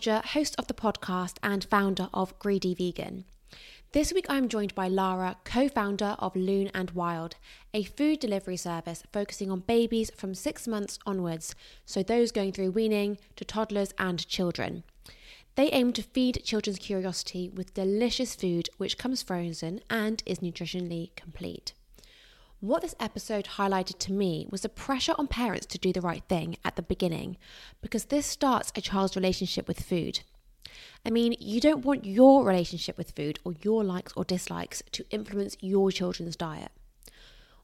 Georgia, host of the podcast and founder of Greedy Vegan. This week I'm joined by Lara, co founder of Lune and Wild, a food delivery service focusing on babies from six months onwards, so those going through weaning to toddlers and children. They aim to feed children's curiosity with delicious food which comes frozen and is nutritionally complete. What this episode highlighted to me was the pressure on parents to do the right thing at the beginning, because this starts a child's relationship with food. I mean, you don't want your relationship with food or your likes or dislikes to influence your children's diet.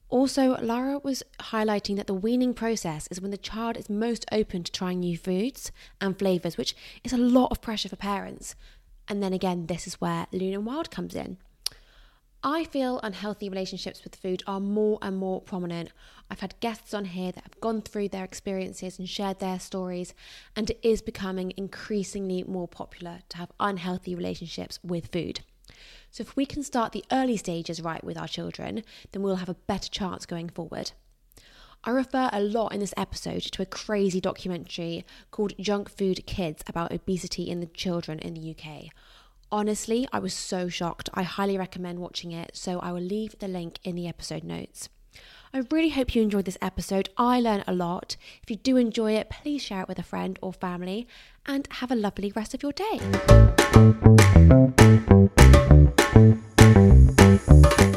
Also, Lara was highlighting that the weaning process is when the child is most open to trying new foods and flavours, which is a lot of pressure for parents. And then again, this is where and Wild comes in. I feel unhealthy relationships with food are more and more prominent. I've had guests on here that have gone through their experiences and shared their stories, and it is becoming increasingly more popular to have unhealthy relationships with food. So, if we can start the early stages right with our children, then we'll have a better chance going forward. I refer a lot in this episode to a crazy documentary called Junk Food Kids about obesity in the children in the UK. Honestly, I was so shocked. I highly recommend watching it, so I will leave the link in the episode notes. I really hope you enjoyed this episode. I learned a lot. If you do enjoy it, please share it with a friend or family and have a lovely rest of your day.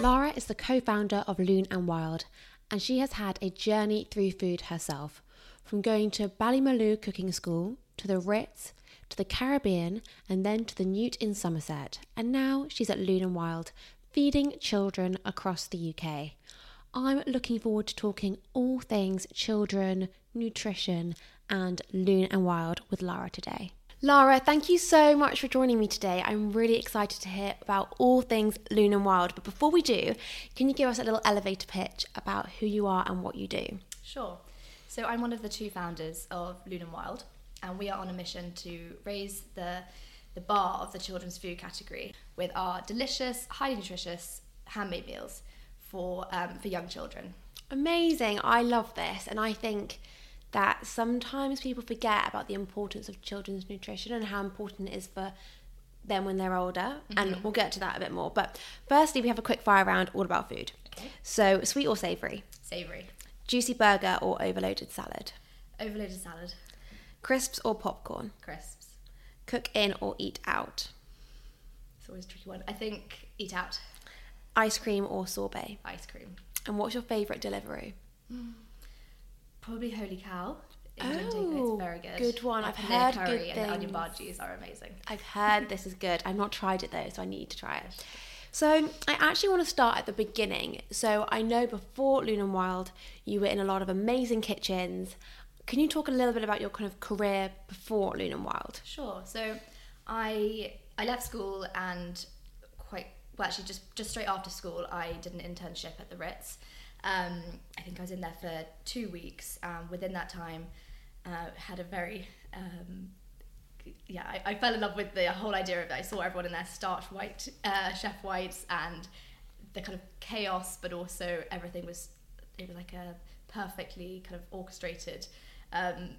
Lara is the co founder of Lune and Wild, and she has had a journey through food herself from going to Ballymaloe Cooking School to the Ritz to the Caribbean, and then to the Newt in Somerset. And now she's at Lune and Wild, feeding children across the UK. I'm looking forward to talking all things children, nutrition, and Lune and Wild with Lara today. Lara, thank you so much for joining me today. I'm really excited to hear about all things Lune and Wild. But before we do, can you give us a little elevator pitch about who you are and what you do? Sure. So I'm one of the two founders of Lune and Wild and we are on a mission to raise the the bar of the children's food category with our delicious, highly nutritious handmade meals for um, for young children. Amazing! I love this, and I think that sometimes people forget about the importance of children's nutrition and how important it is for them when they're older. Mm-hmm. And we'll get to that a bit more. But firstly, we have a quick fire round all about food. Okay. So, sweet or savoury? Savoury. Juicy burger or overloaded salad? Overloaded salad. Crisps or popcorn? Crisps. Cook in or eat out? It's always a tricky one. I think eat out. Ice cream or sorbet? Ice cream. And what's your favourite delivery? Mm. Probably Holy Cow. England oh, it's very good. Good one. I've heard curry good and things. onion bhajis are amazing. I've heard this is good. I've not tried it though, so I need to try it. So I actually want to start at the beginning. So I know before and Wild, you were in a lot of amazing kitchens can you talk a little bit about your kind of career before Lune and Wild? Sure. So I I left school and quite well actually just just straight after school I did an internship at the Ritz. Um, I think I was in there for two weeks. Um, within that time, uh, had a very um, yeah, I, I, fell in love with the whole idea of it. I saw everyone in their starch white, uh, chef whites, and the kind of chaos, but also everything was it was like a perfectly kind of orchestrated um,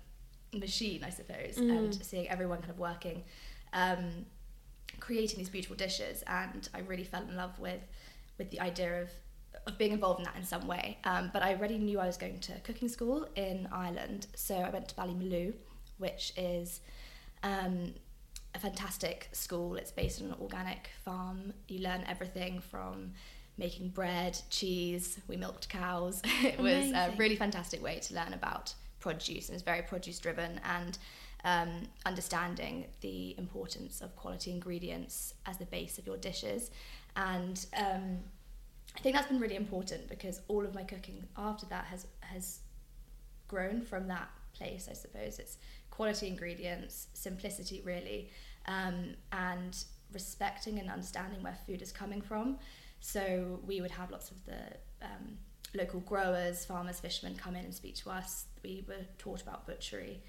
machine, I suppose, mm. and seeing everyone kind of working, um, creating these beautiful dishes. And I really fell in love with with the idea of of being involved in that in some way. Um, but I already knew I was going to cooking school in Ireland, so I went to Ballymaloe, which is um, a fantastic school. It's based on an organic farm. You learn everything from making bread, cheese. We milked cows. it Amazing. was a really fantastic way to learn about produce and is very produce driven and um, understanding the importance of quality ingredients as the base of your dishes. And um, I think that's been really important because all of my cooking after that has has grown from that place. I suppose it's quality ingredients, simplicity really, um, and respecting and understanding where food is coming from. So we would have lots of the um, local growers, farmers, fishermen come in and speak to us. We were taught about butchery.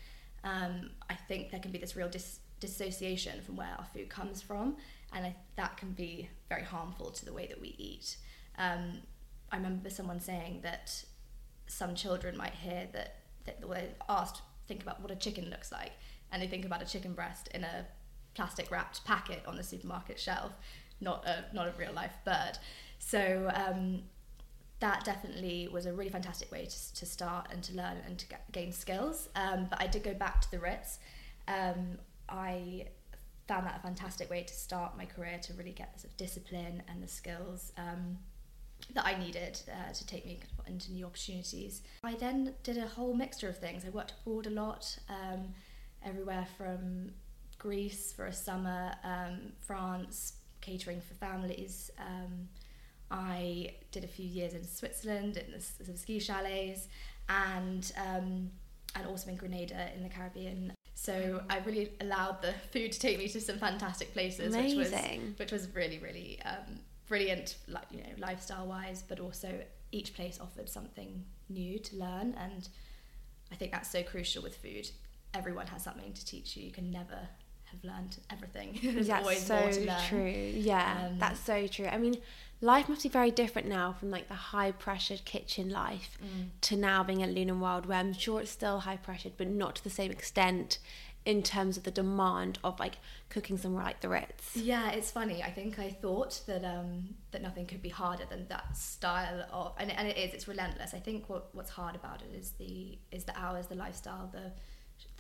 Um, I think there can be this real dis- dissociation from where our food comes from, and I, that can be very harmful to the way that we eat. Um, I remember someone saying that some children might hear that, that they asked, think about what a chicken looks like, and they think about a chicken breast in a plastic wrapped packet on the supermarket shelf, not a not a real life bird. So um, that definitely was a really fantastic way to, to start and to learn and to get, gain skills. Um, but I did go back to the Ritz. Um, I found that a fantastic way to start my career to really get the sort of discipline and the skills um, that I needed uh, to take me into new opportunities. I then did a whole mixture of things. I worked abroad a lot, um, everywhere from Greece for a summer, um, France, catering for families. I did a few years in Switzerland in the sort of ski chalets, and um, and also in Grenada in the Caribbean. So I really allowed the food to take me to some fantastic places, Amazing. which was which was really really um, brilliant, like you know lifestyle wise, but also each place offered something new to learn, and I think that's so crucial with food. Everyone has something to teach you. You can never have learned everything. There's that's always so more to learn. true. Yeah, Um, that's so true. I mean, life must be very different now from like the high pressured kitchen life Mm. to now being at and Wild, where I'm sure it's still high pressured, but not to the same extent in terms of the demand of like cooking somewhere like the Ritz. Yeah, it's funny. I think I thought that um, that nothing could be harder than that style of, and, and it is. It's relentless. I think what what's hard about it is the is the hours, the lifestyle, the,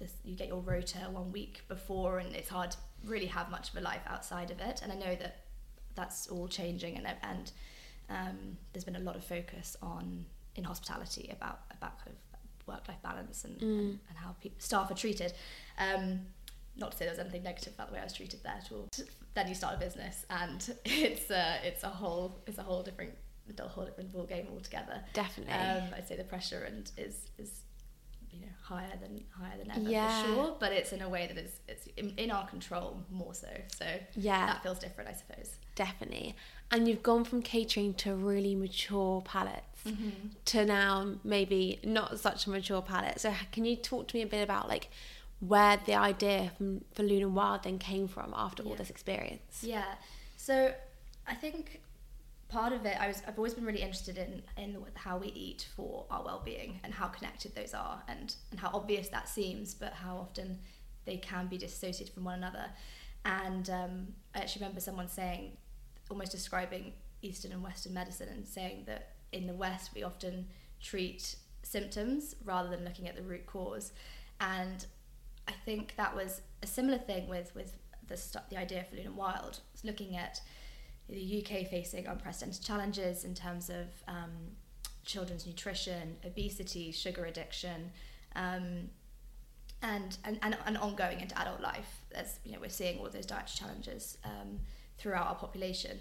the you get your rota one week before, and it's hard to really have much of a life outside of it. And I know that that's all changing, and and um, there's been a lot of focus on in hospitality about about kind of work life balance and, and, and how pe- staff are treated. Um, not to say there was anything negative about the way I was treated there at all. Then you start a business, and it's a it's a whole it's a whole different a whole different ball game altogether. Definitely. Um, I'd say the pressure and is is you know higher than higher than ever Yeah. for sure, but it's in a way that is it's in, in our control more so. So Yeah. that feels different, I suppose. Definitely. And you've gone from catering to really mature palates Mm-hmm. to now maybe not such a mature palate. So can you talk to me a bit about like where the idea from, for Lune and Wild then came from after all this experience? Yeah. So I think part of it, I was I've always been really interested in in how we eat for our well being and how connected those are and and how obvious that seems, but how often they can be dissociated from one another. And um, I actually remember someone saying, almost describing Eastern and Western medicine and saying that in the West we often treat symptoms rather than looking at the root cause. And I think that was a similar thing with with the the idea for and Wild, looking at the UK facing unprecedented challenges in terms of um, children's nutrition, obesity, sugar addiction, um, and, and, and, and ongoing into adult life. As you know, we're seeing all those dietary challenges um, throughout our population.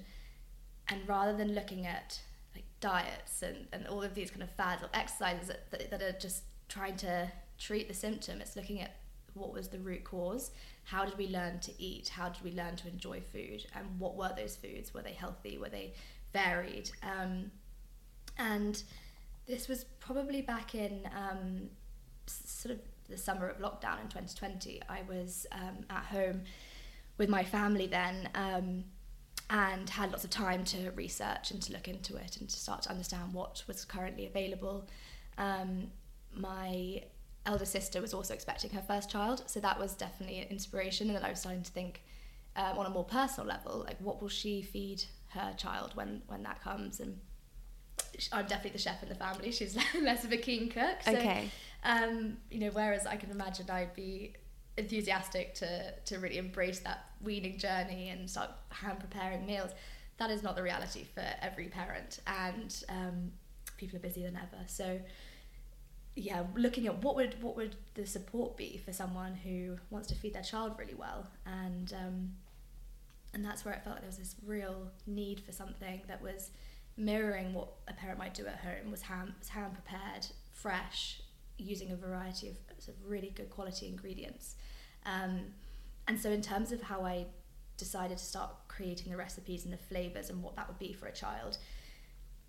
And rather than looking at like diets and, and all of these kind of fads or exercises that, that, that are just trying to treat the symptom, it's looking at what was the root cause? How did we learn to eat? How did we learn to enjoy food? And what were those foods? Were they healthy? Were they varied? Um, and this was probably back in um, sort of the summer of lockdown in 2020 i was um, at home with my family then um, and had lots of time to research and to look into it and to start to understand what was currently available. Um, my elder sister was also expecting her first child, so that was definitely an inspiration. And then I was starting to think um, on a more personal level, like what will she feed her child when when that comes? And I'm definitely the chef in the family. She's less of a keen cook. So, Okay. Um, you know, whereas I can imagine I'd be enthusiastic to to really embrace that weaning journey and start hand preparing meals. That is not the reality for every parent, and um, people are busier than ever. So yeah, looking at what would what would the support be for someone who wants to feed their child really well, and um, and that's where it felt like there was this real need for something that was mirroring what a parent might do at home, was hand was hand prepared, fresh, using a variety of sort of really good quality ingredients, um, and so in terms of how I decided to start creating the recipes and the flavors and what that would be for a child,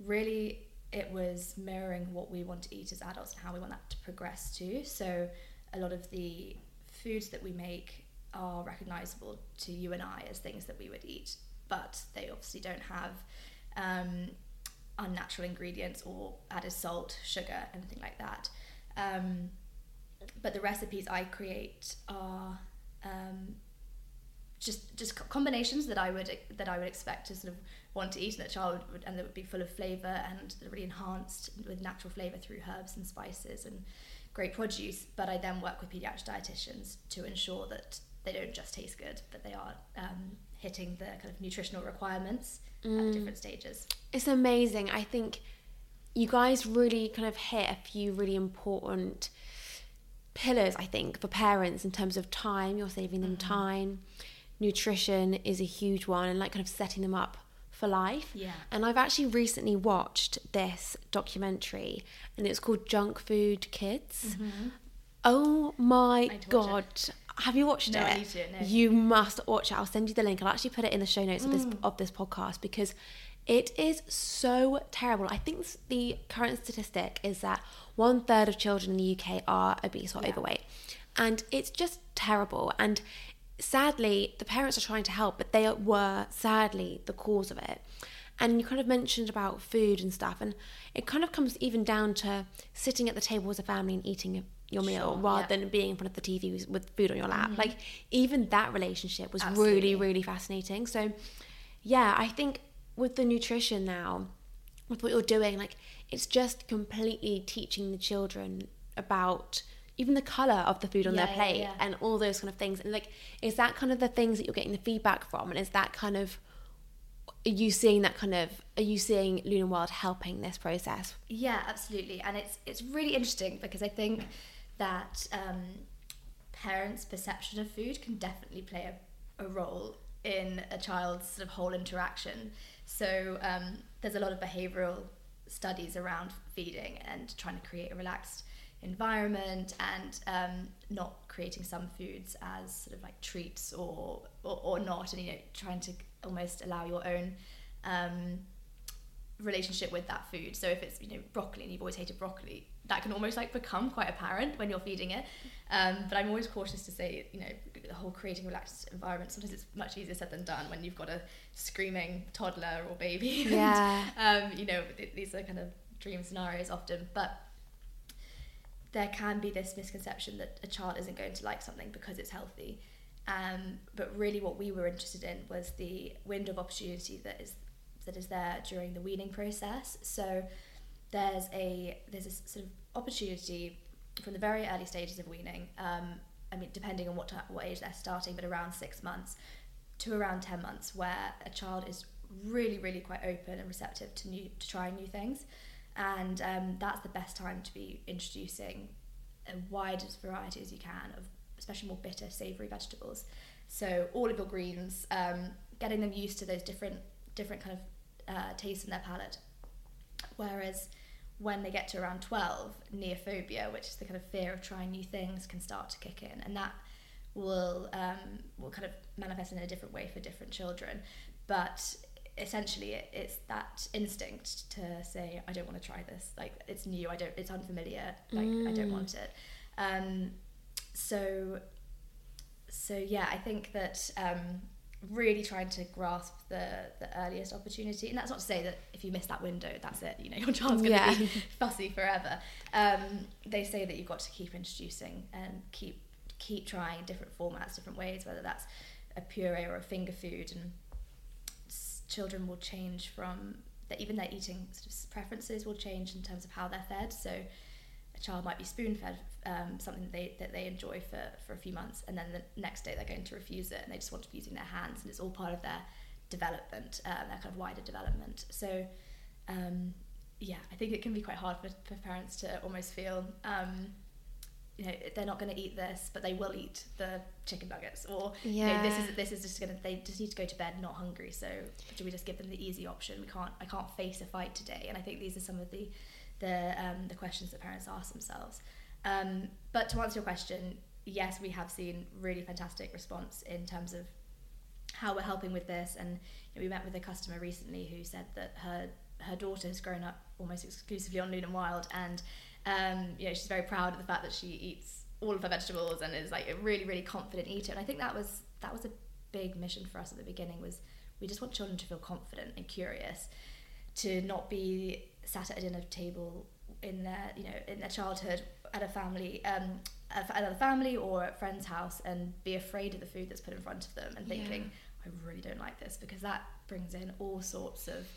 really it was mirroring what we want to eat as adults and how we want that to progress to. So a lot of the foods that we make are recognizable to you and I as things that we would eat, but they obviously don't have um, unnatural ingredients or added salt, sugar, anything like that. Um, but the recipes I create are um, just just combinations that I would that I would expect to sort of want to eat, and that child would and that would be full of flavour and really enhanced with natural flavour through herbs and spices and great produce. But I then work with paediatric dietitians to ensure that they don't just taste good, but they are um, hitting the kind of nutritional requirements mm. at different stages. It's amazing. I think you guys really kind of hit a few really important pillars i think for parents in terms of time you're saving them mm-hmm. time nutrition is a huge one and like kind of setting them up for life yeah and i've actually recently watched this documentary and it's called junk food kids mm-hmm. oh my god have you watched no, it? I need to, no. You must watch it. I'll send you the link. I'll actually put it in the show notes mm. of this mm. of this podcast because it is so terrible. I think the current statistic is that one third of children in the UK are obese or yeah. overweight. And it's just terrible. And sadly, the parents are trying to help, but they were sadly the cause of it. And you kind of mentioned about food and stuff, and it kind of comes even down to sitting at the table as a family and eating your meal sure, rather yeah. than being in front of the TV with food on your lap. Mm-hmm. Like, even that relationship was Absolutely. really, really fascinating. So, yeah, I think with the nutrition now, with what you're doing, like it's just completely teaching the children about even the color of the food on yeah, their plate yeah, and all those kind of things. And like, is that kind of the things that you're getting the feedback from? And is that kind of are you seeing that kind of are you seeing and Wild helping this process? Yeah, absolutely. And it's it's really interesting because I think that um, parents' perception of food can definitely play a, a role in a child's sort of whole interaction. So um, there's a lot of behavioural studies around feeding and trying to create a relaxed environment and um, not creating some foods as sort of like treats or, or, or not, and you know trying to almost allow your own um, relationship with that food. So if it's you know broccoli and you've always hated broccoli, that can almost like become quite apparent when you're feeding it. Um, but I'm always cautious to say, you know, the whole creating relaxed environment. Sometimes it's much easier said than done when you've got a screaming toddler or baby. Yeah. and, um, you know, these are kind of dream scenarios often, but there can be this misconception that a child isn't going to like something because it's healthy. Um, but really, what we were interested in was the window of opportunity that is that is there during the weaning process. So there's a there's a sort of opportunity from the very early stages of weaning. Um, I mean, depending on what t- what age they're starting, but around six months to around ten months, where a child is really, really quite open and receptive to new to trying new things, and um, that's the best time to be introducing a wide variety as you can of especially more bitter, savoury vegetables. So all of your greens, um, getting them used to those different different kind of uh, tastes in their palate. Whereas when they get to around 12, neophobia, which is the kind of fear of trying new things, can start to kick in. And that will, um, will kind of manifest in a different way for different children. But essentially, it, it's that instinct to say, I don't want to try this. Like, it's new, I don't, it's unfamiliar, like, mm. I don't mm. want it. Um, so, so yeah, I think that um, really trying to grasp the the earliest opportunity and that's not to say that if you miss that window that's it you know your child's going to yeah. be fussy forever um, they say that you've got to keep introducing and keep keep trying different formats different ways whether that's a puree or a finger food and children will change from that even their eating sort of preferences will change in terms of how they're fed so a child might be spoon fed um, something that they that they enjoy for for a few months, and then the next day they're going to refuse it, and they just want to be using their hands, and it's all part of their development, uh, their kind of wider development. So, um, yeah, I think it can be quite hard for, for parents to almost feel. Um, you know, they're not going to eat this, but they will eat the chicken nuggets, or yeah. you know, this is this is just going to they just need to go to bed not hungry. So do we just give them the easy option? We can't I can't face a fight today, and I think these are some of the the um, the questions that parents ask themselves. Um, but to answer your question, yes, we have seen really fantastic response in terms of how we're helping with this. And you know, we met with a customer recently who said that her her daughter has grown up almost exclusively on Lune and Wild, and um, you know she's very proud of the fact that she eats all of her vegetables and is like a really really confident eater. And I think that was that was a big mission for us at the beginning was we just want children to feel confident and curious, to not be sat at a dinner table in their you know in their childhood at a family, um, at another family or a friend's house and be afraid of the food that's put in front of them and thinking, yeah. I really don't like this because that brings in all sorts of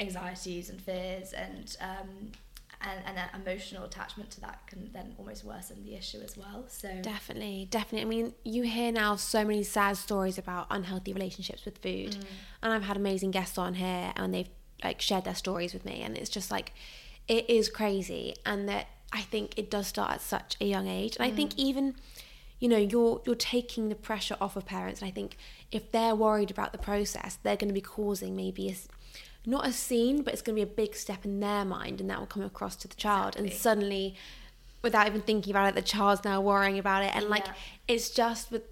anxieties and fears and um, and, and that emotional attachment to that can then almost worsen the issue as well. So definitely, definitely. I mean, you hear now so many sad stories about unhealthy relationships with food, mm. and I've had amazing guests on here, and they've like shared their stories with me, and it's just like it is crazy, and that I think it does start at such a young age, and mm. I think mm. even you know you're you're taking the pressure off of parents and i think if they're worried about the process they're going to be causing maybe a, not a scene, but it's going to be a big step in their mind, and that will come across to the child. Exactly. And suddenly, without even thinking about it, the child's now worrying about it, and like yeah. it's just with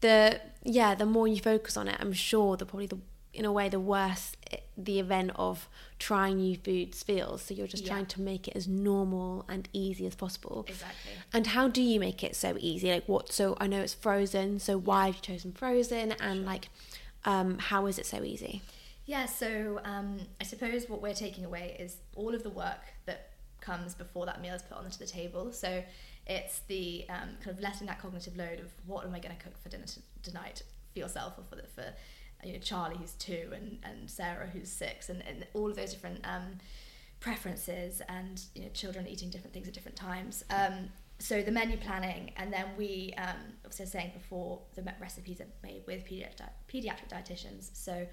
the yeah, the more you focus on it, I'm sure the probably the in a way the worse the event of trying new foods feels so you're just yeah. trying to make it as normal and easy as possible exactly and how do you make it so easy like what so i know it's frozen so why have you chosen frozen and sure. like um, how is it so easy yeah, so um, I suppose what we're taking away is all of the work that comes before that meal is put onto the table. So it's the um, kind of letting that cognitive load of what am I going to cook for dinner tonight for yourself or for the, for you know Charlie who's two and, and Sarah who's six and, and all of those different um, preferences and you know children eating different things at different times. Um, so the menu planning and then we um, obviously saying before the recipes are made with pediatric, pediatric dietitians. So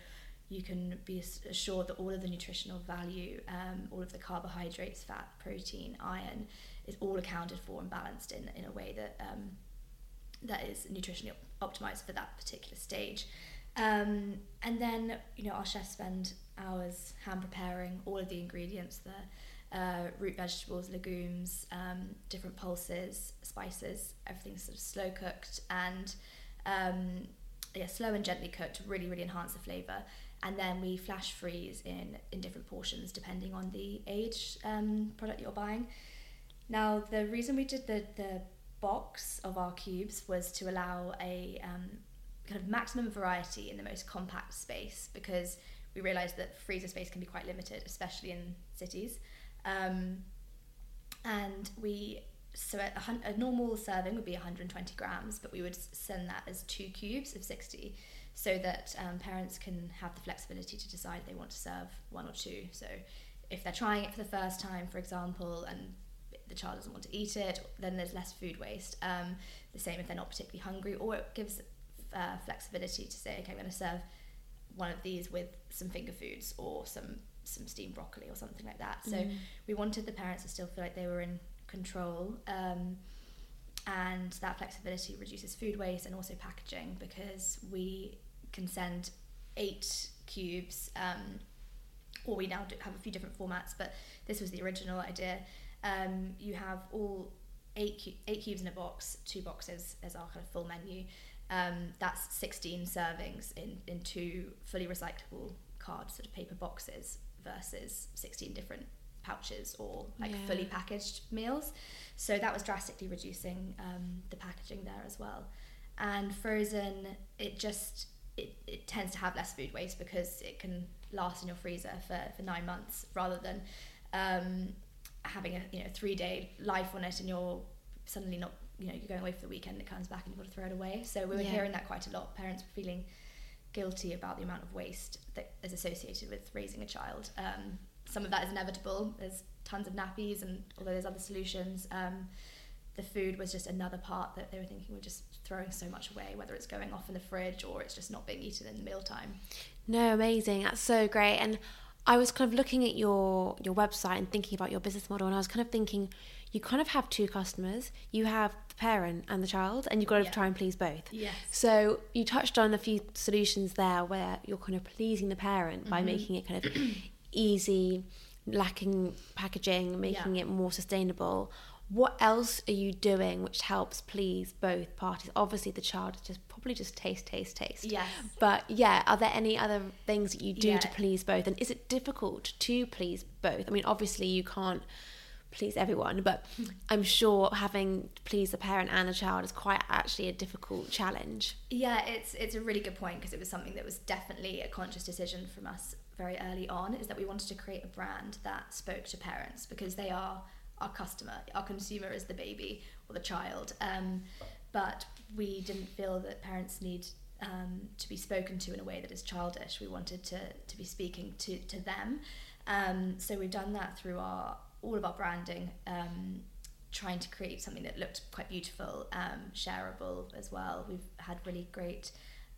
you can be assured that all of the nutritional value, um, all of the carbohydrates, fat, protein, iron, is all accounted for and balanced in, in a way that um, that is nutritionally optimized for that particular stage. Um, and then, you know, our chefs spend hours hand preparing all of the ingredients, the uh, root vegetables, legumes, um, different pulses, spices, everything's sort of slow cooked and um, yeah, slow and gently cooked to really, really enhance the flavour and then we flash freeze in in different portions depending on the age um, product you're buying. Now the reason we did the the box of our cubes was to allow a um, kind of maximum variety in the most compact space because we realised that freezer space can be quite limited, especially in cities. Um, and we so a, a normal serving would be 120 grams, but we would send that as two cubes of 60 so that um, parents can have the flexibility to decide they want to serve one or two. So if they're trying it for the first time, for example, and the child doesn't want to eat it, then there's less food waste. Um, the same if they're not particularly hungry, or it gives uh, flexibility to say, okay, I'm going to serve one of these with some finger foods or some some steamed broccoli or something like that. So mm. we wanted the parents to still feel like they were in control. Um, and that flexibility reduces food waste and also packaging because we can send eight cubes, um, or we now have a few different formats, but this was the original idea. Um, you have all eight, cu- eight cubes in a box, two boxes as our kind of full menu. Um, that's 16 servings in, in two fully recyclable card sort of paper boxes versus 16 different pouches or like yeah. fully packaged meals. So that was drastically reducing um, the packaging there as well. And frozen, it just it, it tends to have less food waste because it can last in your freezer for, for nine months rather than um, having a you know three day life on it and you're suddenly not you know you're going away for the weekend it comes back and you've got to throw it away. So we were yeah. hearing that quite a lot. Parents were feeling guilty about the amount of waste that is associated with raising a child. Um, some of that is inevitable. There's tons of nappies and although there's other solutions um, the food was just another part that they were thinking we're just throwing so much away, whether it's going off in the fridge or it's just not being eaten in the mealtime. No, amazing. That's so great. And I was kind of looking at your your website and thinking about your business model, and I was kind of thinking you kind of have two customers. You have the parent and the child, and you've got to yeah. try and please both. Yes. So you touched on a few solutions there where you're kind of pleasing the parent mm-hmm. by making it kind of easy, lacking packaging, making yeah. it more sustainable what else are you doing which helps please both parties? Obviously the child is just probably just taste taste taste. Yes. But yeah are there any other things that you do yeah. to please both? And is it difficult to please both? I mean obviously you can't please everyone but i'm sure having to please the parent and the child is quite actually a difficult challenge. Yeah it's it's a really good point because it was something that was definitely a conscious decision from us very early on is that we wanted to create a brand that spoke to parents because they are our customer, our consumer is the baby or the child. Um, but we didn't feel that parents need um, to be spoken to in a way that is childish. We wanted to, to be speaking to, to them. Um, so we've done that through our all of our branding, um, trying to create something that looked quite beautiful, um, shareable as well. We've had really great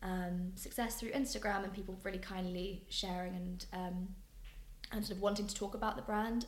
um, success through Instagram and people really kindly sharing and um, and sort of wanting to talk about the brand,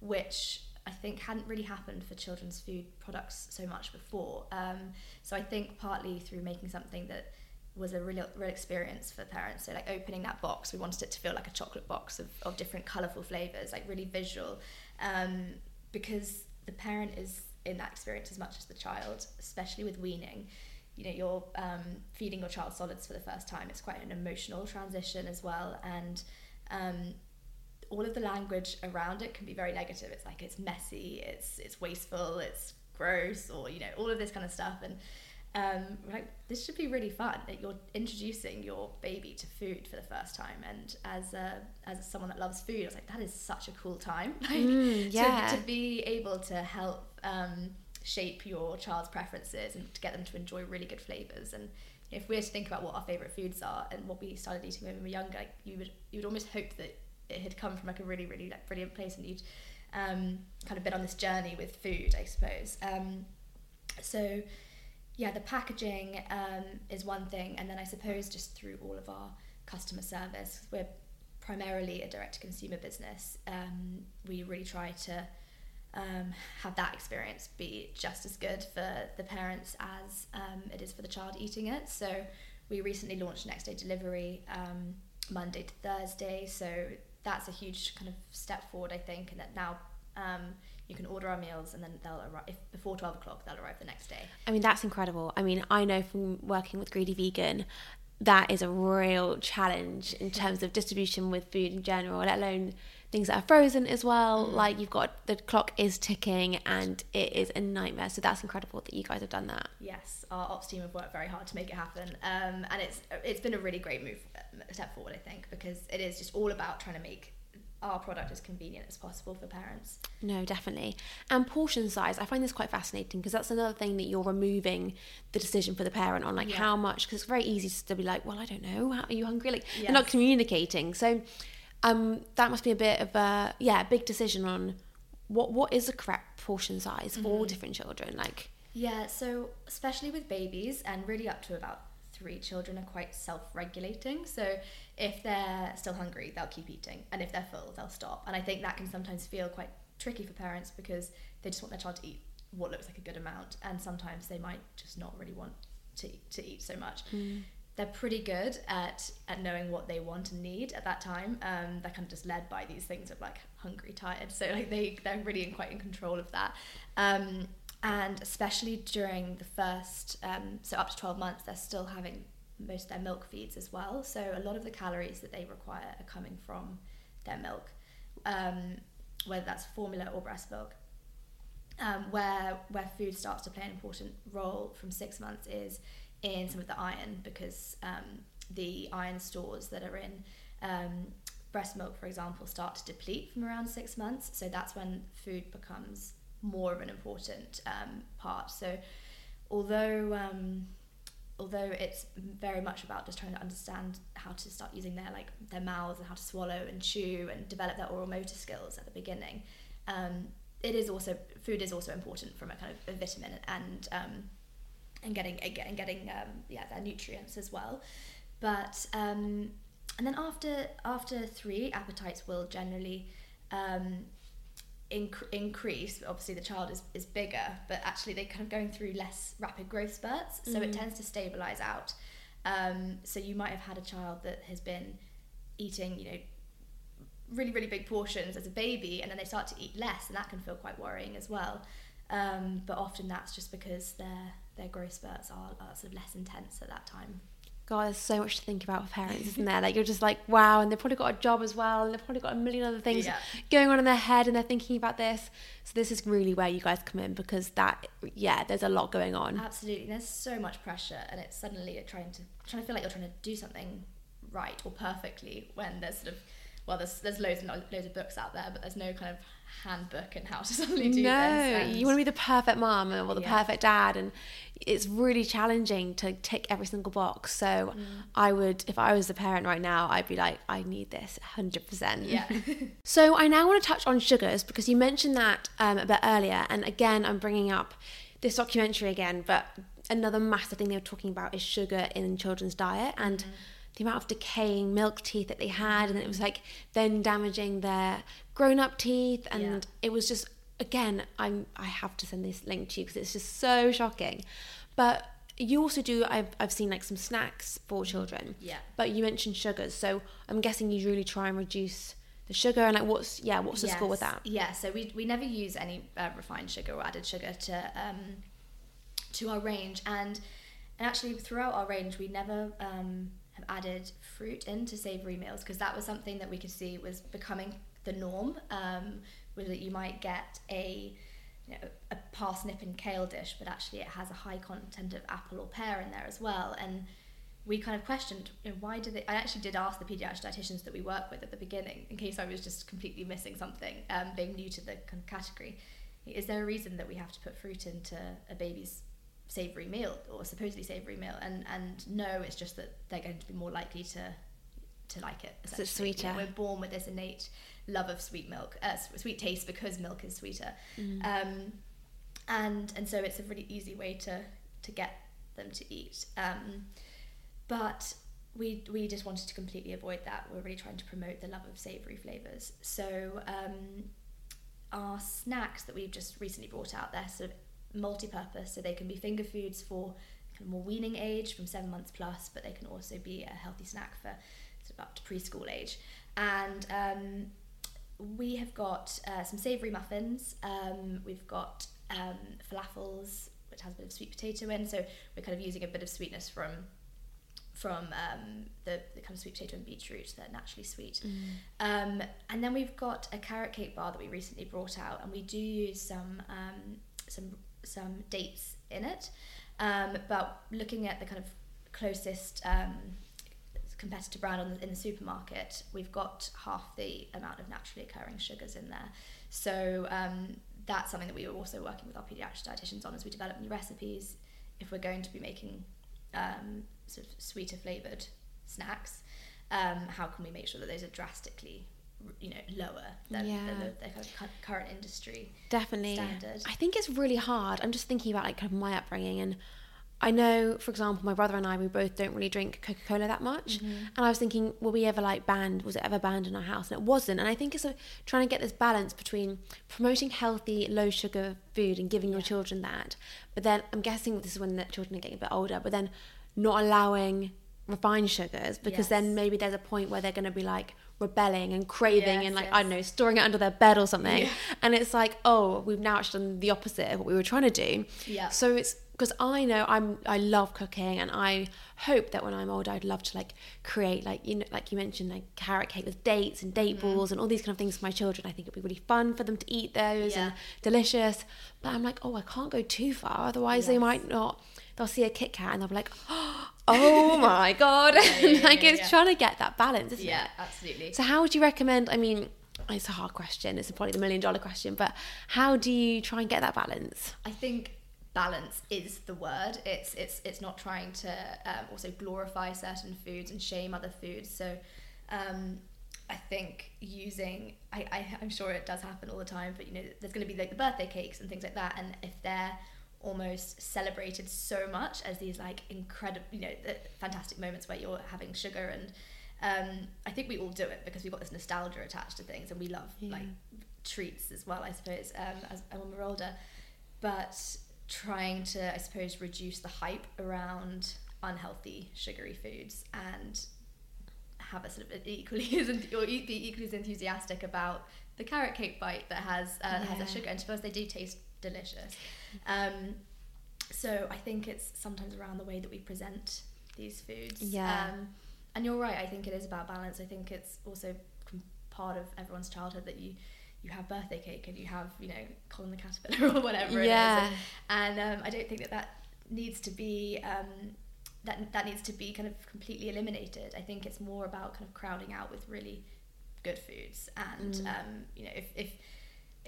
which I think hadn't really happened for children's food products so much before. Um, so I think partly through making something that was a real, real experience for parents. So like opening that box, we wanted it to feel like a chocolate box of, of different colourful flavours, like really visual, um, because the parent is in that experience as much as the child, especially with weaning. You know, you're um, feeding your child solids for the first time. It's quite an emotional transition as well, and um, all of the language around it can be very negative. It's like it's messy, it's it's wasteful, it's gross, or you know, all of this kind of stuff. And um, like this should be really fun that you're introducing your baby to food for the first time and as a, as someone that loves food I was like that is such a cool time like Mm, yeah. to, to be able to help um, shape your child's preferences and to get them to enjoy really good flavors and if we were to think about what our favorite foods are and what we started eating when we were younger like you would you would almost hope that it had come from like a really really like brilliant place and you'd um, kind of been on this journey with food I suppose um, so yeah, the packaging um, is one thing, and then I suppose just through all of our customer service, we're primarily a direct to consumer business. Um, we really try to um, have that experience be just as good for the parents as um, it is for the child eating it. So we recently launched next day delivery Monday to Thursday. So that's a huge kind of step forward, I think, and that now um, you can order our meals and then they'll arrive if before 12 o'clock they'll arrive the next day I mean, that's incredible. I mean, I know from working with Greedy Vegan, that is a real challenge in terms of distribution with food in general, let alone things that are frozen as well. Mm. Like you've got the clock is ticking and it is a nightmare. So that's incredible that you guys have done that. yes our ops team have worked very hard to make it happen um, and it's it's been a really great move step forward I think because it is just all about trying to make our product as convenient as possible for parents No, definitely. And portion size, I find this quite fascinating because that's another thing that you're removing the decision for the parent on, like Yeah. how much. Because it's very easy to be like, well, I don't know, how, are you hungry? Like they're not communicating. So, um, that must be a bit of a yeah, big decision on what what is the correct portion size for all different children. Like, Yeah, so especially with babies and really up to about three children are quite self-regulating. So if they're still hungry, they'll keep eating, and if they're full, they'll stop. And I think that can sometimes feel quite tricky for parents because they just want their child to eat what looks like a good amount, and sometimes they might just not really want to to eat so much. They're pretty good at at knowing what they want and need at that time. Um, they're kind of just led by these things of like hungry, tired. So like they they're really in, quite in control of that. Um, and especially during the first um, so up to 12 months they're still having most of their milk feeds as well so a lot of the calories that they require are coming from their milk um, whether that's formula or breast milk um, where where food starts to play an important role from six months is in some of the iron because um, the iron stores that are in um, breast milk, for example, start to deplete from around six months. So that's when food becomes more of an important um, part. So although um, although it's very much about just trying to understand how to start using their like their mouths and how to swallow and chew and develop their oral motor skills at the beginning, um, it is also food is also important from a kind of a vitamin and um, and getting and getting um, yeah their nutrients as well. But um, and then after after three, appetites will generally um, inc- increase. Obviously, the child is, is bigger, but actually they're kind of going through less rapid growth spurts, so it tends to stabilize out. Um, so you might have had a child that has been eating, you know, really really big portions as a baby, and then they start to eat less, and that can feel quite worrying as well. Um, but often that's just because their their growth spurts are, are sort of less intense at that time. God, there's so much to think about for parents, isn't there? Like you're just like, wow, and they've probably got a job as well, and they've probably got a million other things Yeah. going on in their head, and they're thinking about this. So this is really where you guys come in because that, yeah, there's a lot going on. Absolutely, there's so much pressure, and it's suddenly you're trying to trying to feel like you're trying to do something right or perfectly when there's sort of well, there's there's loads and loads of books out there, but there's no kind of handbook and how to suddenly do no, you want to be the perfect mom or the Yeah. perfect dad, and it's really challenging to tick every single box. So I would, if I was a parent right now, I'd be like, I need this, hundred percent. yeah, So I now want to touch on sugars because you mentioned that um, a bit earlier, and again, I'm bringing up this documentary again, but another massive thing they were talking about is sugar in children's diet and the amount of decaying milk teeth that they had, and it was like then damaging their grown-up teeth, and Yeah. it was just again, I'm I have to send this link to you because it's just so shocking, but. You also do. I've, I've seen like some snacks for children. Yeah. But you mentioned sugars, so I'm guessing you really try and reduce the sugar and like what's yeah what's the score with that? Yeah, so we, we never use any uh, refined sugar or added sugar to um, to our range, and and actually throughout our range we never um, added fruit into savoury meals because that was something that we could see was becoming the norm. Um, was that you might get a you know, a parsnip and kale dish, but actually it has a high content of apple or pear in there as well, and we kind of questioned you know, why do they I actually did ask the pediatric dietitians that we work with at the beginning in case I was just completely missing something um, being new to the category is there a reason that we have to put fruit into a baby's savory meal or supposedly savory meal and and no it's just that they're going to be more likely to to like it it's essentially. You know, sweeter. we're born with this innate love of sweet milk uh, sweet taste because milk is sweeter Mm. um, and and so it's a really easy way to to get them to eat um, but we we just wanted to completely avoid that we're really trying to promote the love of savory flavors so um, our snacks that we've just recently brought out they're sort of multi-purpose so they can be finger foods for kind of more weaning age from seven months plus but they can also be a healthy snack for sort of up to preschool age and um, we have got uh, some savoury muffins. Um, we've got um, falafels, which has a bit of sweet potato in. So we're kind of using a bit of sweetness from from um, the, the kind of sweet potato and beetroot. that are naturally sweet. Um, and then we've got a carrot cake bar that we recently brought out, and we do use some um, some some dates in it. Um, but looking at the kind of closest um, competitor brand on the, in the supermarket, we've got half the amount of naturally occurring sugars in there. So um, that's something that we were also working with our pediatric dietitians on as we develop new recipes. If we're going to be making um, sort of sweeter flavored snacks, um, how can we make sure that those are drastically, you know, lower than, Yeah. than the, the kind of current industry? Definitely. standard. I think it's really hard. I'm just thinking about like kind of my upbringing and I know, for example, my brother and I, we both don't really drink Coca Cola that much. Mm-hmm. And I was thinking, were we ever like banned? Was it ever banned in our house? And it wasn't. And I think it's a, trying to get this balance between promoting healthy, low sugar food and giving your children that. But then I'm guessing this is when the children are getting a bit older, but then not allowing refined sugars because then maybe there's a point where they're going to be like rebelling and craving Yes, and like, yes. I don't know, storing it under their bed or something. Yeah. And it's like, oh, we've now actually done the opposite of what we were trying to do. Yeah. So it's because I know I'm I love cooking and I hope that when I'm older I'd love to like create like you know like you mentioned like carrot cake with dates and date Mm-hmm. balls and all these kind of things for my children. I think it'd be really fun for them to eat those and delicious. But I'm like, oh, I can't go too far, otherwise they might not. They'll see a Kit Kat and they'll be like, oh my god! Yeah, yeah, yeah, like yeah, it's yeah. trying to get that balance, isn't Yeah, it? absolutely. So how would you recommend? I mean, it's a hard question. It's probably the million dollar question, but how do you try and get that balance? I think balance is the word. It's it's it's not trying to um, also glorify certain foods and shame other foods. So um, I think using I, I I'm sure it does happen all the time, but you know there's going to be like the birthday cakes and things like that, and if they're almost celebrated so much as these like incredible you know the fantastic moments where you're having sugar and um, I think we all do it because we've got this nostalgia attached to things and we love Yeah. like treats as well I suppose um, as when we're older but trying to I suppose reduce the hype around unhealthy sugary foods and have a sort of an equally as or be equally as enthusiastic about the carrot cake bite that has uh, has a sugar and suppose they do taste delicious um, so I think it's sometimes around the way that we present these foods Yeah. um, and you're right I think it is about balance I think it's also part of everyone's childhood that you you have birthday cake and you have you know Colin the caterpillar or whatever it is Yeah. and um, I don't think that that needs to be um, that that needs to be kind of completely eliminated. I think it's more about kind of crowding out with really good foods. And Mm. um, you know, if if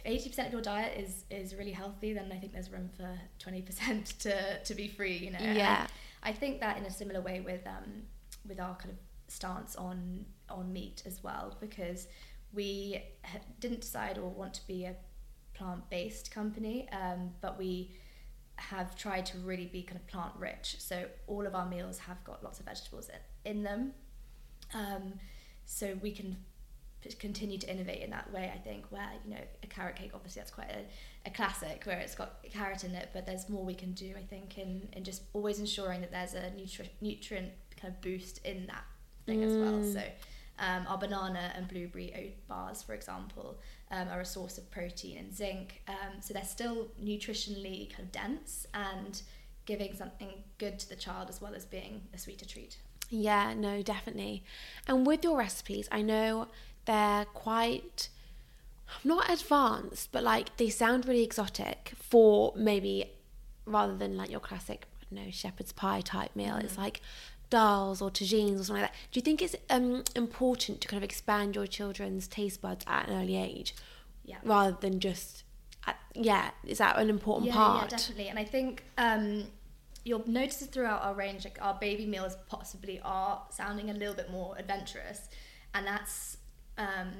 eighty percent of your diet is is really healthy, then I think there's room for twenty percent to to be free. You know. Yeah. I think that in a similar way with um with our kind of stance on on meat as well, because we didn't decide or want to be a plant based company, um, but we have tried to really be kind of plant rich. So all of our meals have got lots of vegetables in, in them. Um, so we can continue to innovate in that way, I think, where, you know, a carrot cake, obviously that's quite a, a classic where it's got carrot in it, but there's more we can do, I think, in, in just always ensuring that there's a nutri- nutrient kind of boost in that thing as well. Mm. So um, our banana and blueberry oat bars, for example, um, are a source of protein and zinc. Um, so they're still nutritionally kind of dense and giving something good to the child as well as being a sweeter treat. Yeah, no, definitely. And with your recipes, I know they're quite not advanced, but like they sound really exotic for maybe rather than like your classic, I don't know, shepherd's pie type meal. It's like dals or tagines or something like that. Do you think it's um, important to kind of expand your children's taste buds at an early age Yeah. rather than just, at, yeah, is that an important yeah, part? Yeah, definitely. And I think um, you'll notice throughout our range, like our baby meals possibly are sounding a little bit more adventurous. And that's um,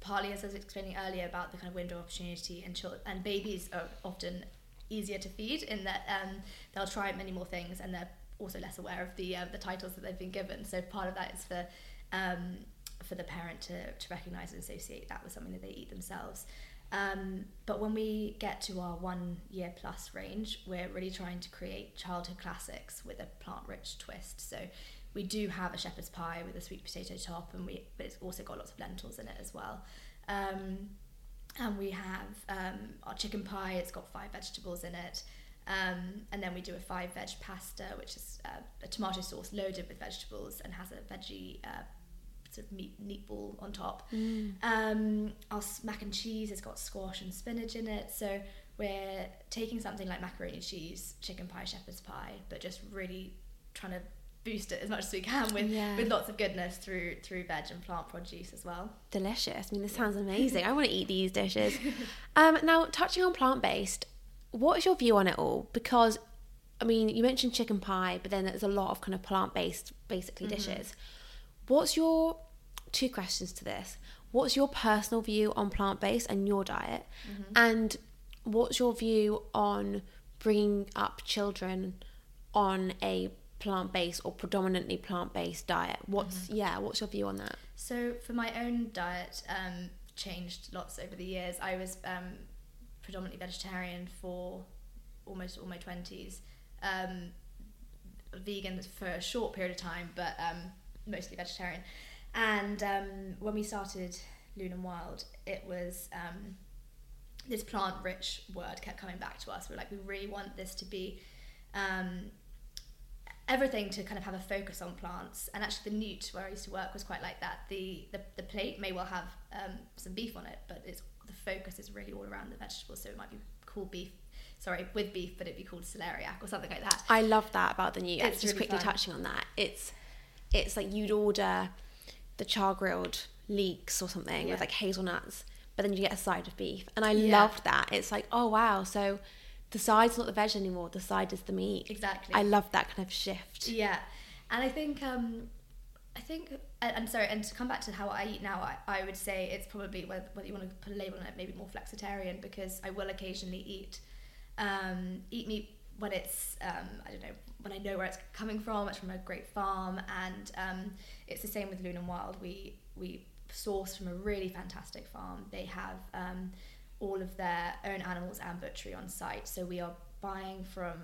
partly, as I was explaining earlier, about the kind of window opportunity. And, chil- and babies are often easier to feed in that um, they'll try many more things and they're also less aware of the uh, the titles that they've been given. So part of that is for um, for the parent to, to recognize and associate that with something that they eat themselves. Um, but when we get to our one year plus range, we're really trying to create childhood classics with a plant rich twist. So we do have a shepherd's pie with a sweet potato top, and we but it's also got lots of lentils in it as well. Um, and we have um, our chicken pie. It's got five vegetables in it. Um, and then we do a five veg pasta, which is uh, a tomato sauce loaded with vegetables and has a veggie uh, sort of meat meatball on top. Mm. Um, our mac and cheese has got squash and spinach in it, so we're taking something like macaroni and cheese, chicken pie, shepherd's pie, but just really trying to boost it as much as we can with Yeah. with lots of goodness through through veg and plant produce as well. delicious. I mean, this sounds amazing. I want to eat these dishes. Um, now, touching on plant based, what is your view on it all? Because, I mean, you mentioned chicken pie, but then there's a lot of kind of plant based, basically, dishes. What's your two questions to this? What's your personal view on plant based and your diet? And what's your view on bringing up children on a plant based or predominantly plant based diet? What's, yeah, what's your view on that? So for my own diet, um, changed lots over the years. I was um, predominantly vegetarian for almost all my twenties. Um, vegan for a short period of time, but um, mostly vegetarian. And um, when we started and Wild, it was um, this plant-rich word kept coming back to us. We are like, we really want this to be um, everything to kind of have a focus on plants. And actually, the Newt, where I used to work, was quite like that. The the, the plate may well have um, some beef on it, but it's the focus is really all around the vegetables. So it might be called beef, sorry, with beef, but it'd be called celeriac or something like that. I love that about the newt. It's just really quickly fun. touching on that. It's it's like you'd order the char grilled leeks or something Yeah. with like hazelnuts, but then you get a side of beef, and I Yeah. loved that. It's like oh wow, so the side's not the veg anymore. The side is the meat. Exactly. I love that kind of shift. Yeah, and I think um, I think and, sorry, and to come back to how I eat now, I, I would say it's probably whether, whether you want to put a label on it, maybe more flexitarian because I will occasionally eat um, eat meat when it's um, I don't know when I know where it's coming from. It's from a great farm, and um, it's the same with Lune and Wild. We we source from a really fantastic farm. They have um, all of their own animals and butchery on site, so we are buying from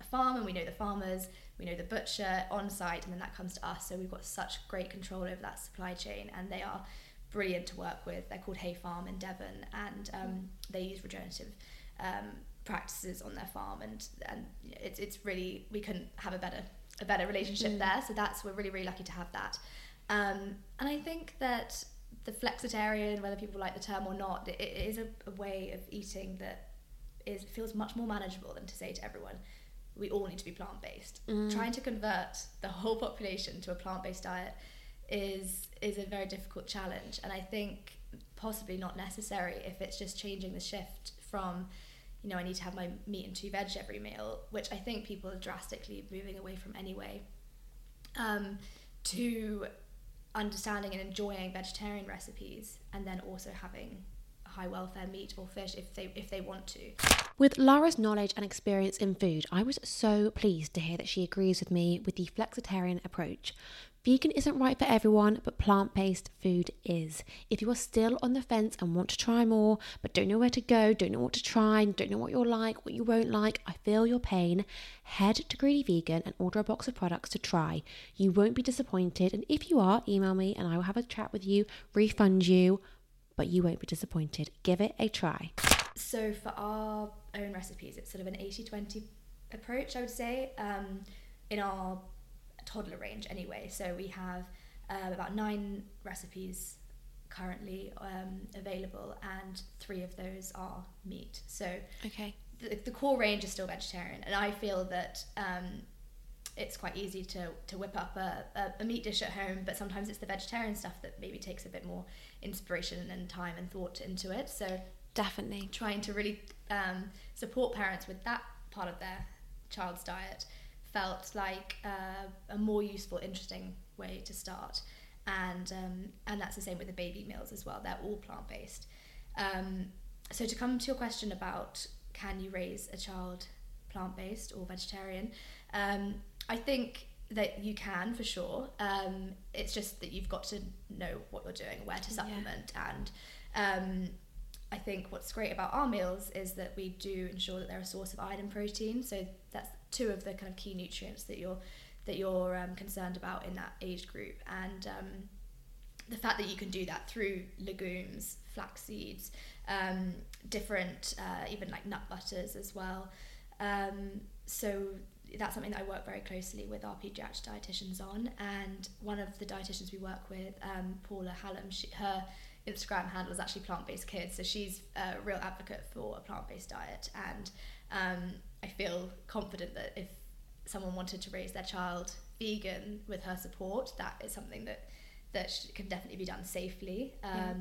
a farm and we know the farmers, we know the butcher on site, and then that comes to us. So we've got such great control over that supply chain, and they are brilliant to work with. They're called Hay Farm in Devon, and um, they use regenerative um, practices on their farm, and and it's it's really we couldn't have a better a better relationship Mm. there. So that's we're really really lucky to have that. Um, and I think that the flexitarian, whether people like the term or not, it, it is a, a way of eating that is feels much more manageable than to say to everyone, we all need to be plant based. Mm. Trying to convert the whole population to a plant based diet is is a very difficult challenge, and I think possibly not necessary if it's just changing the shift from you know I need to have my meat and two veg every meal, which I think people are drastically moving away from anyway, um, to understanding and enjoying vegetarian recipes, and then also having high welfare meat or fish if they if they want to. With Lara's knowledge and experience in food, I was so pleased to hear that she agrees with me with the flexitarian approach. Vegan isn't right for everyone, but plant based food is. If you are still on the fence and want to try more, but don't know where to go, don't know what to try, don't know what you'll like, what you won't like, I feel your pain, head to Greedy Vegan and order a box of products to try. You won't be disappointed, and if you are, email me and I will have a chat with you, refund you, but you won't be disappointed. Give it a try. So for our own recipes, it's sort of an 80-20 approach, I would say, um, in our toddler range anyway. So we have uh, about nine recipes currently um, available, and three of those are meat. So Okay. the, the core range is still vegetarian, and I feel that um, it's quite easy to, to whip up a, a, a meat dish at home, but sometimes it's the vegetarian stuff that maybe takes a bit more inspiration and time and thought into it. So Definitely. trying to really um, support parents with that part of their child's diet felt like uh, a more useful, interesting way to start. And um, and that's the same with the baby meals as well. They're all plant based. Um, so to come to your question about can you raise a child plant based or vegetarian, um, I think that you can for sure. Um, it's just that you've got to know what you're doing, where to Yeah. supplement, and um, I think what's great about our meals is that we do ensure that they're a source of iron and protein. So that's two of the kind of key nutrients that you're that you're um, concerned about in that age group, and um, the fact that you can do that through legumes, flax seeds, um, different uh, even like nut butters as well. Um, so that's something that I work very closely with our paediatric dietitians on, and one of the dietitians we work with, um, Paula Hallam, she, her Instagram handle is actually plant based kids, so she's a real advocate for a plant based diet, and um, I feel confident that if someone wanted to raise their child vegan with her support, that is something that that can definitely be done safely. Um, Yeah.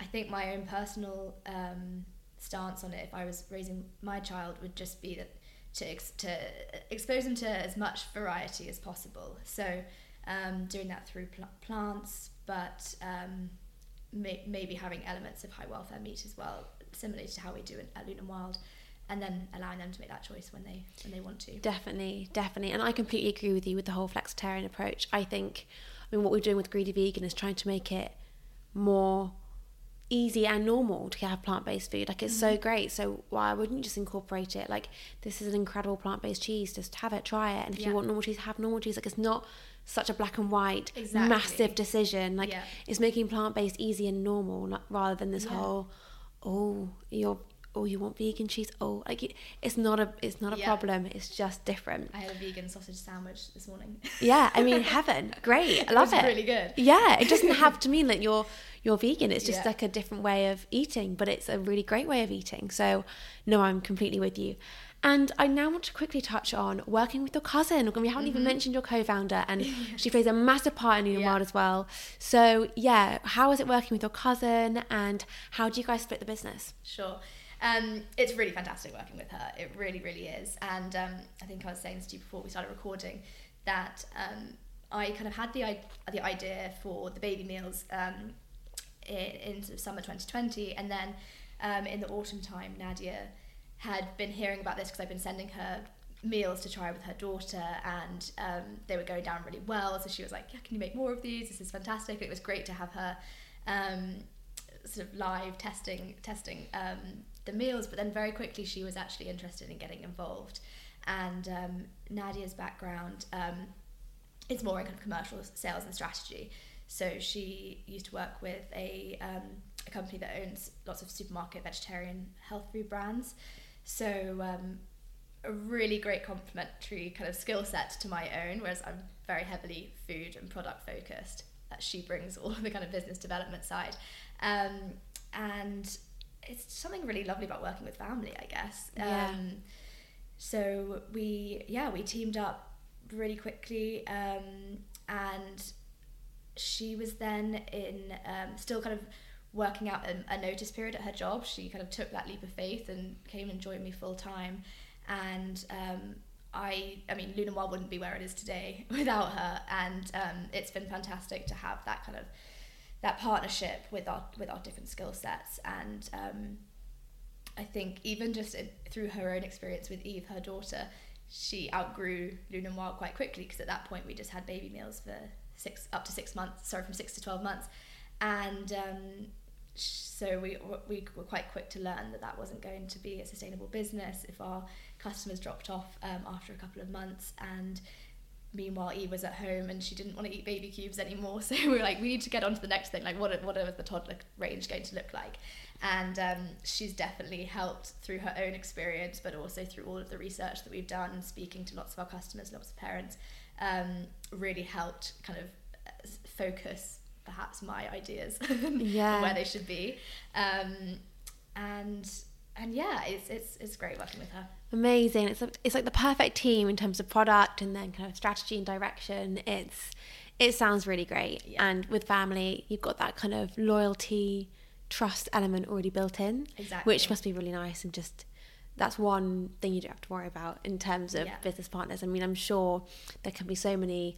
I think my own personal um, stance on it, if I was raising my child, would just be that to ex- to expose them to as much variety as possible. So um, doing that through pl- plants, but um, may- maybe having elements of high welfare meat as well, similarly to how we do it at Lune and Wild, and then allowing them to make that choice when they when they want to. Definitely, definitely. And I completely agree with you with the whole flexitarian approach. I think, I mean, what we're doing with Greedy Vegan is trying to make it more easy and normal to have plant-based food like it's so mm-hmm. great so why wouldn't you just incorporate it like this is an incredible plant-based cheese just have it try it and if Yeah. you want normal cheese have normal cheese like it's not such a black and white Exactly. massive decision like Yeah. it's making plant-based easy and normal not, rather than this Yeah. whole oh you're oh you want vegan cheese oh like it- it's not a it's not a Yeah. problem it's just different I had a vegan sausage sandwich this morning. yeah, I mean heaven. Great. I love it. really good. Yeah, it doesn't have to mean that you're you're vegan. It's just Yeah. like a different way of eating, but it's a really great way of eating. So, no, I'm completely with you. And I now want to quickly touch on working with your cousin. We haven't even mentioned your co-founder, and she plays a massive part in Mm-hmm. Yeah. World as well. So, yeah, how is it working with your cousin, and how do you guys split the business? Sure. Um, it's really fantastic working with her. It really, really is. And um, I think I was saying to you before we started recording that um, I kind of had the i- the idea for the baby meals um, in, in sort of summer 2020, and then um, in the autumn time, Nadia had been hearing about this because I've been sending her meals to try with her daughter, and um, they were going down really well. So she was like, "Yeah, can you make more of these? This is fantastic." It was great to have her. Um, sort of live testing testing um, the meals but then very quickly she was actually interested in getting involved and um, Nadia's background um, is more in kind of commercial sales and strategy so she used to work with a, um, a company that owns lots of supermarket vegetarian health food brands so um, a really great complementary kind of skill set to my own whereas I'm very heavily food and product focused that she brings all the kind of business development side um, and it's something really lovely about working with family, I guess. Yeah. Um, so we, yeah, we teamed up really quickly, um, and she was then in um, still kind of working out a, a, notice period at her job. She kind of took that leap of faith and came and joined me full time. And um, I, I mean, Lune and Wild wouldn't be where it is today without her. And um, it's been fantastic to have that kind of that partnership with our with our different skill sets. And um, I think even just through her own experience with Eve, her daughter, she outgrew Lune and Wild quite quickly because at that point we just had baby meals for six up to six months. Sorry, from six to twelve months, and um, so we we were quite quick to learn that that wasn't going to be a sustainable business if our customers dropped off um, after a couple of months. And meanwhile Eve was at home and she didn't want to eat baby cubes anymore. So we were like we need to get on to the next thing. Like what what is the toddler range going to look like? And um, she's definitely helped through her own experience but also through all of the research that we've done and speaking to lots of our customers lots of parents um, really helped kind of uh, focus perhaps my ideas yeah. where they should be. Um, and and yeah, it's, it's it's great working with her. Amazing. It's a, it's like the perfect team in terms of product and then kind of strategy and direction. It's it sounds really great. Yeah. And with family, you've got that kind of loyalty, trust element already built in, exactly. which must be really nice and just that's one thing you don't have to worry about in terms of yeah. business partners. I mean, I'm sure there can be so many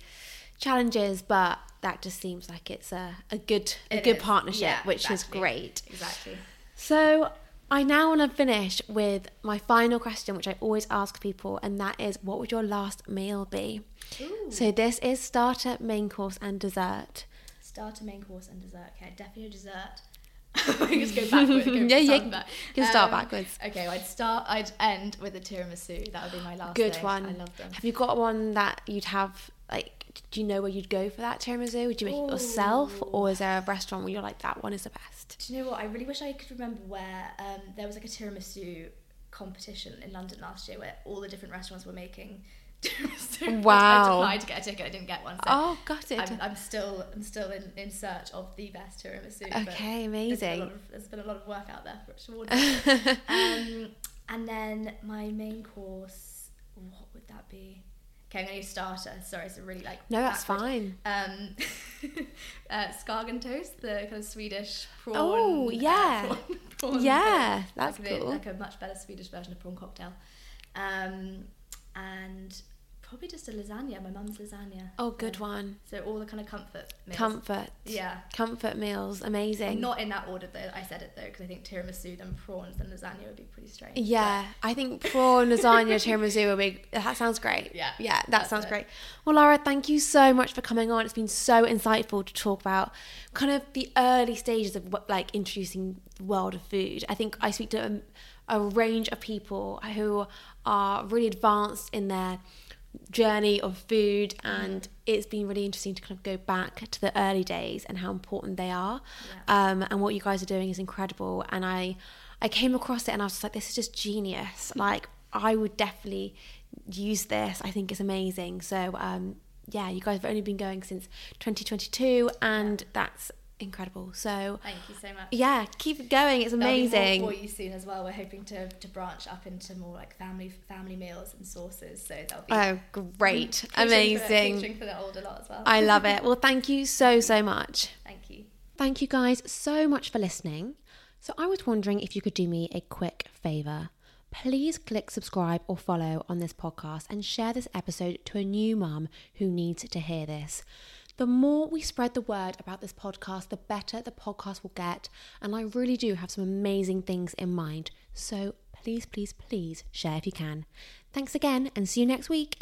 challenges, but that just seems like it's a, a good a it good is. partnership, yeah, which exactly. is great. Exactly. So I now want to finish with my final question, which I always ask people, and that is, what would your last meal be? Ooh. So this is starter, main course, and dessert. Starter, main course, and dessert. Okay, definitely a dessert. we just go backwards. Go yeah, yeah. You can start um, backwards. Okay, I'd start. I'd end with a tiramisu. That would be my last. Good day. one. I love them. Have you got one that you'd have like do you know where you'd go for that tiramisu? Would you make Ooh. it yourself, or is there a restaurant where you're like that one is the best? Do you know what? I really wish I could remember where um, there was like a tiramisu competition in London last year where all the different restaurants were making. tiramisu. Wow! I tried to get a ticket, I didn't get one. So oh, got it. I'm, I'm, still, I'm still in, in search of the best tiramisu. Okay, amazing. There's been, of, there's been, a lot of work out there for um, and then my main course, what would that be? Okay, I'm going to starter. Sorry, it's a really like. No, that's backward. fine. Um, uh, toast, the kind of Swedish prawn. Oh yeah, uh, prawn, prawn yeah, that's like cool. A, like a much better Swedish version of prawn cocktail, um, and probably just a lasagna, my mum's lasagna. Oh, good one. So all the kind of comfort meals. Comfort. Yeah. Comfort meals, amazing. Not in that order though. I said it though because I think tiramisu then prawns then lasagna would be pretty strange. Yeah, but. I think prawn lasagna tiramisu would be. That sounds great. Yeah. Yeah, that sounds it. great. Well, Lara, thank you so much for coming on. It's been so insightful to talk about kind of the early stages of what, like introducing the world of food. I think I speak to a, a range of people who are really advanced in their journey of food and it's been really interesting to kind of go back to the early days and how important they are. Yeah. um, and what you guys are doing is incredible and i i came across it and i was just like this is just genius. Like i would definitely use this. I think it's amazing. So um, yeah you guys have only been going since 2022 and yeah. that's incredible. So thank you so much. Yeah, keep it going. It's amazing. More for you soon as well. We're hoping to, to branch up into more like family family meals and sauces. So that'll be oh great, amazing. For, for the older lot as well. I love it. Well, thank you so so much. Thank you. Thank you guys so much for listening. So I was wondering if you could do me a quick favor. Please click subscribe or follow on this podcast and share this episode to a new mum who needs to hear this. The more we spread the word about this podcast, the better the podcast will get. And I really do have some amazing things in mind. So please, please, please share if you can. Thanks again and see you next week.